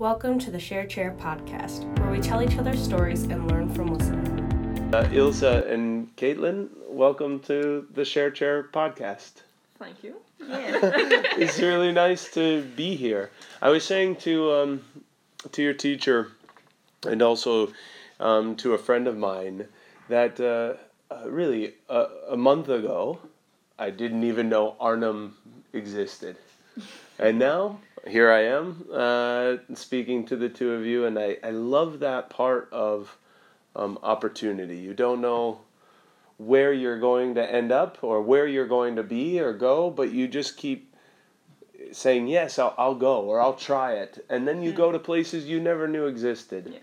Welcome to the Share Chair podcast, where we tell each other stories and learn from listening. Uh, Ilse and Caithlynn, welcome to the Share Chair podcast. Thank you. Yeah. it's really nice to be here. I was saying to um, to your teacher, and also um, to a friend of mine, that uh, uh, really a, a month ago, I didn't even know Arnhem existed, and now here I am uh, speaking to the two of you, and I, I love that part of um, opportunity. You don't know where you're going to end up or where you're going to be or go, but you just keep saying, Yes, I'll, I'll go or I'll try it. And then you Mm. go to places you never knew existed. Yeah.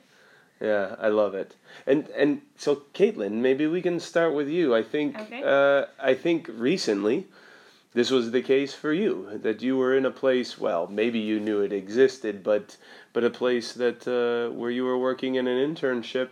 Yeah, I love it. And and so Caithlynn, maybe we can start with you. I think Okay. uh, I think recently this was the case for you that you were in a place well maybe you knew it existed but but a place that uh, where you were working in an internship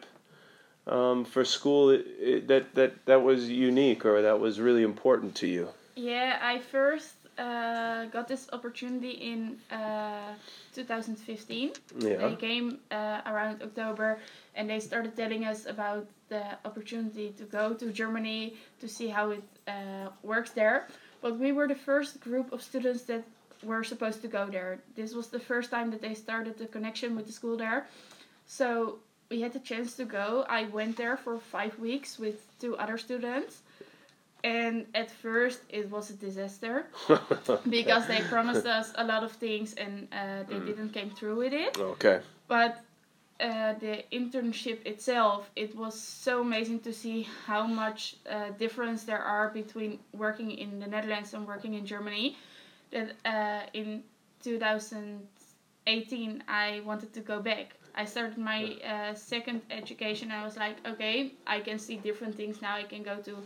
um, for school it, it, that that that was unique or that was really important to you Yeah, I first uh, got this opportunity in uh, 2015. yeah They came uh, around October and they started telling us about the opportunity to go to Germany to see how it uh, works there. But we were the first group of students that were supposed to go there. This was the first time that they started the connection with the school there. So we had the chance to go. I went there for five weeks with two other students. And at first it was a disaster because they promised us a lot of things and uh, they didn't came through with it. okay But uh, the internship itself, it was so amazing to see how much uh, difference there are between working in the Netherlands and working in Germany. That uh, in 2018 I wanted to go back. I started my uh, second education. I was like, okay, I can see different things now. I can go to.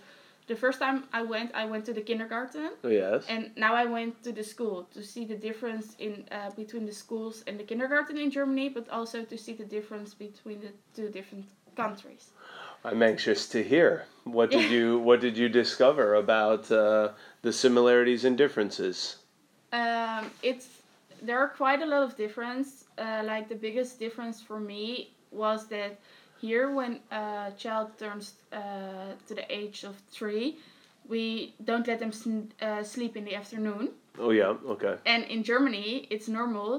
The first time I went, I went to the kindergarten. yes And now I went to the school to see the difference in uh, between the schools and the kindergarten in Germany, but also to see the difference between the two different countries. i'm anxious to hear what did you what did you discover about uh, the similarities and differences Um, it's there are quite a lot of difference. Uh, like the biggest difference for me was that here, when a child turns uh, to the age of three, we don't let them uh, sleep in the afternoon. oh yeah okay And in Germany, it's normal.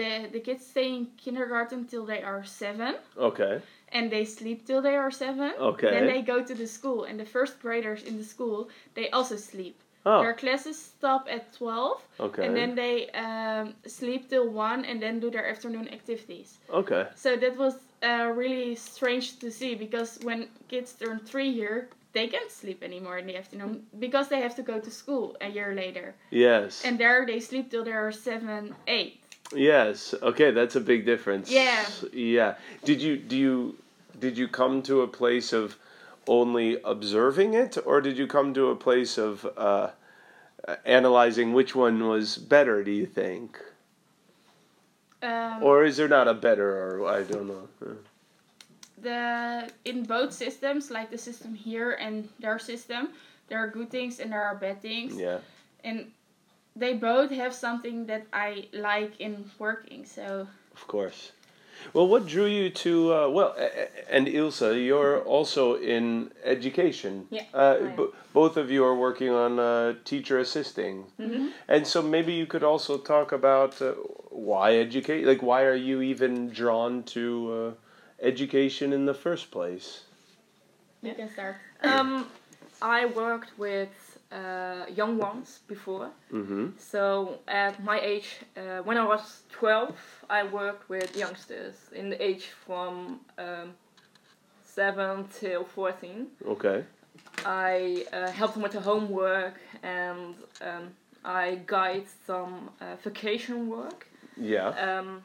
The, the kids stay in kindergarten till they are seven, okay and they sleep till they are seven. Okay. Then they go to the school, and the first graders in the school they also sleep. oh Their classes stop at twelve, okay and then they um, sleep till one, and then do their afternoon activities. okay So that was uh, really strange to see because when kids turn three here, they can't sleep anymore in the afternoon because they have to go to school a year later. yes And there they sleep till they are seven, eight. Yes. Okay, that's a big difference. Yeah. Yeah. Did you do you did you come to a place of only observing it, or did you come to a place of uh, analyzing which one was better? Do you think, Um, or is there not a better, or I don't know. The in both systems, like the system here and their system, there are good things and there are bad things, Yeah. and they both have something that I like in working. So Of course. Well, what drew you to uh, well, and Ilse, you're also in education. Yeah, Uh, b- both of you are working on uh, teacher assisting, and so maybe you could also talk about uh, why educate. Like, why are you even drawn to uh, education in the first place? you can start. Um, I worked with uh, young ones before. Mm-hmm. So at my age, uh, when I was 12, I worked with youngsters in the age from um, 7 till 14. Okay. I uh, helped them with the homework and um, I guide some uh, vacation work. Yeah. Um,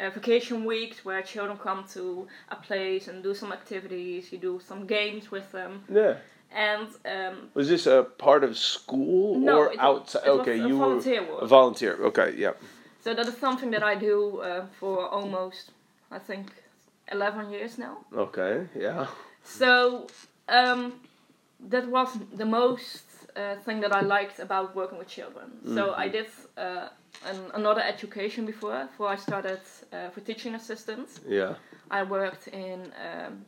uh, vacation weeks where children come to a place and do some activities, you do some games with them. Yeah. And um, Was this a part of school No, or outside? okay, a you volunteer were work. a volunteer. Okay. Yeah. so that is something that I do uh, for almost, I think, 11 years now. Okay. Yeah. So um, that was the most uh, thing that I liked about working with children. So I did uh, an, another education before. Before I started uh, for teaching assistants, Yeah. I worked in um,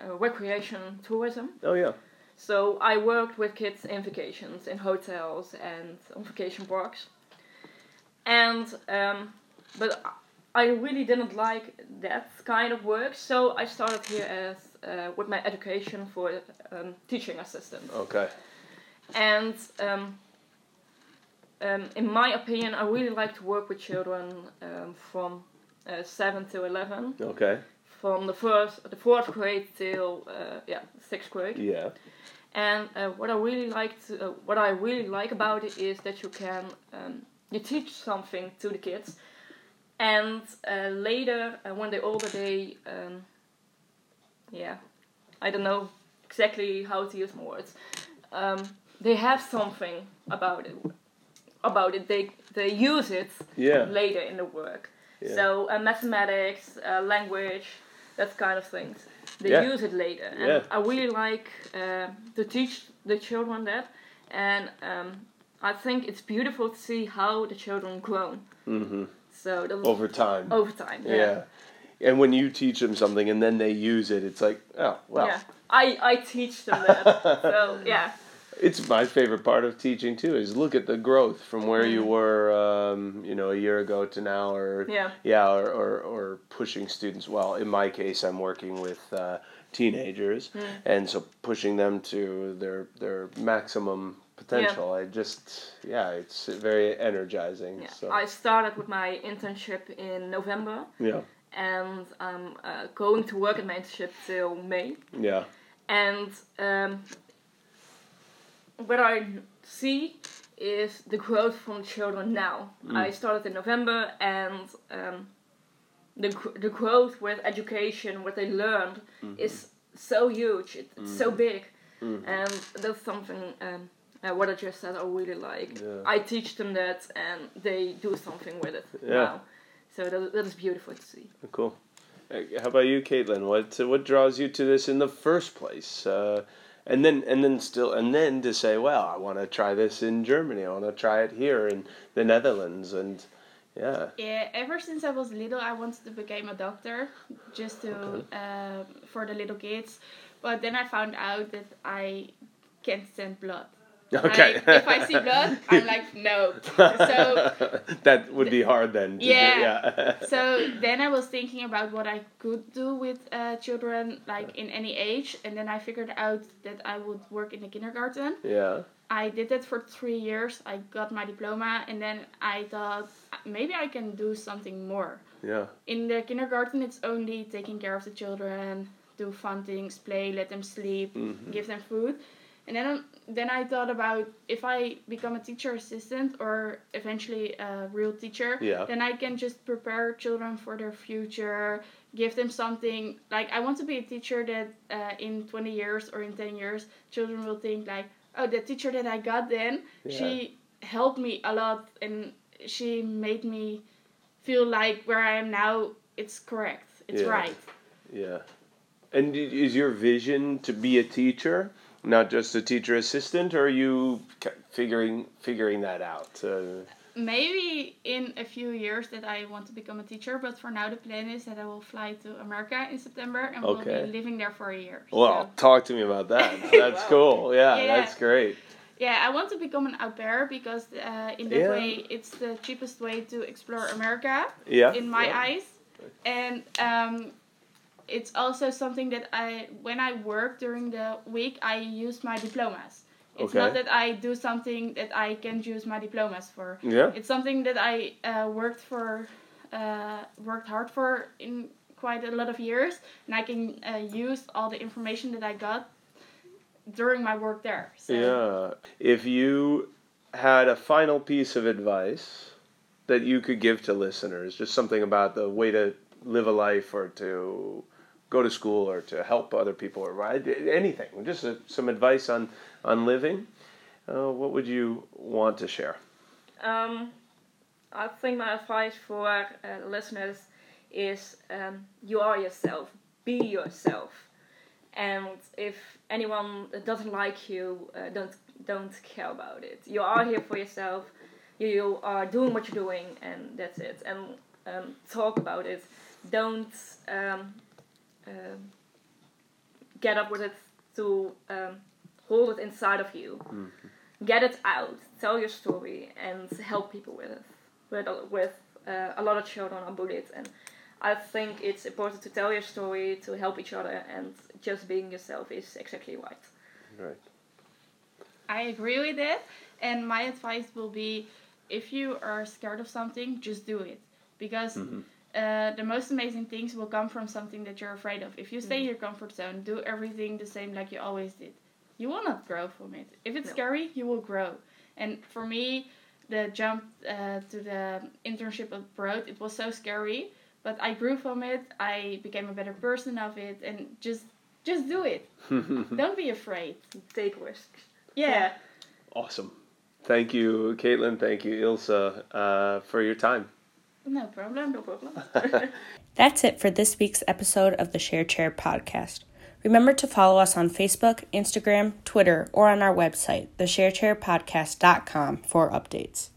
uh, recreation tourism. Oh yeah. So I worked with kids in vacations, in hotels, and on vacation parks. And um, but I really didn't like that kind of work, so I started here as uh, with my education for um, teaching assistant. Okay. And um, um, in my opinion, I really like to work with children um, from uh, seven to eleven, Okay. from the first, the fourth grade till uh, yeah sixth grade. Yeah. And uh, what I really like to, uh, what I really like about it is that you can um, you teach something to the kids, and uh, later uh, when they're older they um, yeah I don't know exactly how to use my words. They have something about it about it. They they use it Yeah. later in the work. Yeah. So uh, mathematics, uh, language, that kind of things. They Yeah. use it later, and Yeah. I really like uh, to teach the children that. And um, I think it's beautiful to see how the children grow. Mm-hmm. So the, Over time. over time, yeah. yeah. And when you teach them something and then they use it, it's like, oh well. Yeah. I, I teach them that. so yeah, It's my favorite part of teaching too. Is look at the growth from where you Mm. were, um, you know, a year ago to now, or yeah, yeah, or, or, or pushing students. Well, in my case, I'm working with uh, teenagers, Mm. and so pushing them to their their maximum potential. I just yeah, it's very energizing. yeah. So I started with my internship in November, yeah, and I'm uh, going to work at my internship till May. yeah, And um, what I see is the growth from children now. I started in November, and um, the the growth with education, what they learned, is so huge. It, it's so big, and that's something. Um, uh, what I just said, I really like. Yeah. I teach them that, and they do something with it Yeah. now. So that, that is beautiful to see. cool. Uh, How about you, Caithlynn? What what draws you to this in the first place? Uh, and then and then still and then to say, well, I want to try this in Germany. I want to try it here in the Netherlands, and yeah, Yeah, ever since I was little, I wanted to become a doctor, just to uh, for the little kids. But then I found out that I can't stand blood. okay. Like, if I see blood, I'm like no. So that would be hard then. Yeah. yeah. so then I was thinking about what I could do with uh, children, like in any age, and then I figured out that I would work in the kindergarten. yeah. I did that for three years. I got my diploma, and then I thought maybe I can do something more. Yeah. In the kindergarten, it's only taking care of the children, do fun things, play, let them sleep, Mhm. give them food. And then then I thought about if I become a teacher assistant or eventually a real teacher, Yeah. then I can just prepare children for their future, give them something. Like I want to be a teacher that uh, in 20 years or in 10 years, children will think like, oh, the teacher that I got then, she helped me a lot and she made me feel like where I am now, it's correct, it's Yeah. right. Yeah. And is your vision to be a teacher, not just a teacher assistant, or are you figuring figuring that out? Uh, Maybe in a few years that I want to become a teacher, but for now the plan is that I will fly to America in September and will be living there for a year. well, So- talk to me about that. That's Wow. cool. Yeah, Yeah. that's great. Yeah, I want to become an au pair because uh, in that Yeah. way it's the cheapest way to explore America Yeah. in my yeah. eyes, and um, it's also something that I when I work during the week I use my diplomas. It's Okay. not that I do something that I can use my diplomas for. Yeah. It's something that I uh, worked for, uh, worked hard for in quite a lot of years, and I can uh, use all the information that I got during my work there. So. Yeah. If you had a final piece of advice that you could give to listeners, just something about the way to live a life or to go to school or to help other people or right- anything, just a, some advice on, on living, uh, what would you want to share? Um, I think my advice for uh, listeners is um, you are yourself. Be yourself. And if anyone doesn't like you, uh, don't don't care about it. You are here for yourself. You are doing what you're doing, and that's it. And um, talk about it. Don't um, get up with it to um, hold it inside of you. Get it out. Tell your story and help people with it. With with uh, a lot of children are bullied, and I think it's important to tell your story to help each other, and just being yourself is exactly right. Right. I agree with it, and my advice will be if you are scared of something, just do it. Because uh, the most amazing things will come from something that you're afraid of. If you stay in your comfort zone, do everything the same like you always did, you will not grow from it. If it's No. scary, you will grow. And for me, the jump uh, to the internship abroad, it was so scary, but I grew from it. I became a better person of it, and just just do it. Don't be afraid. Take risks. Yeah. Awesome. Thank you, Caithlynn. Thank you, Ilse, uh, for your time. No problem. No problem. That's it for this week's episode of the Share Chair podcast. Remember to follow us on Facebook, Instagram, Twitter, or on our website, thesharechairpodcast.com for updates.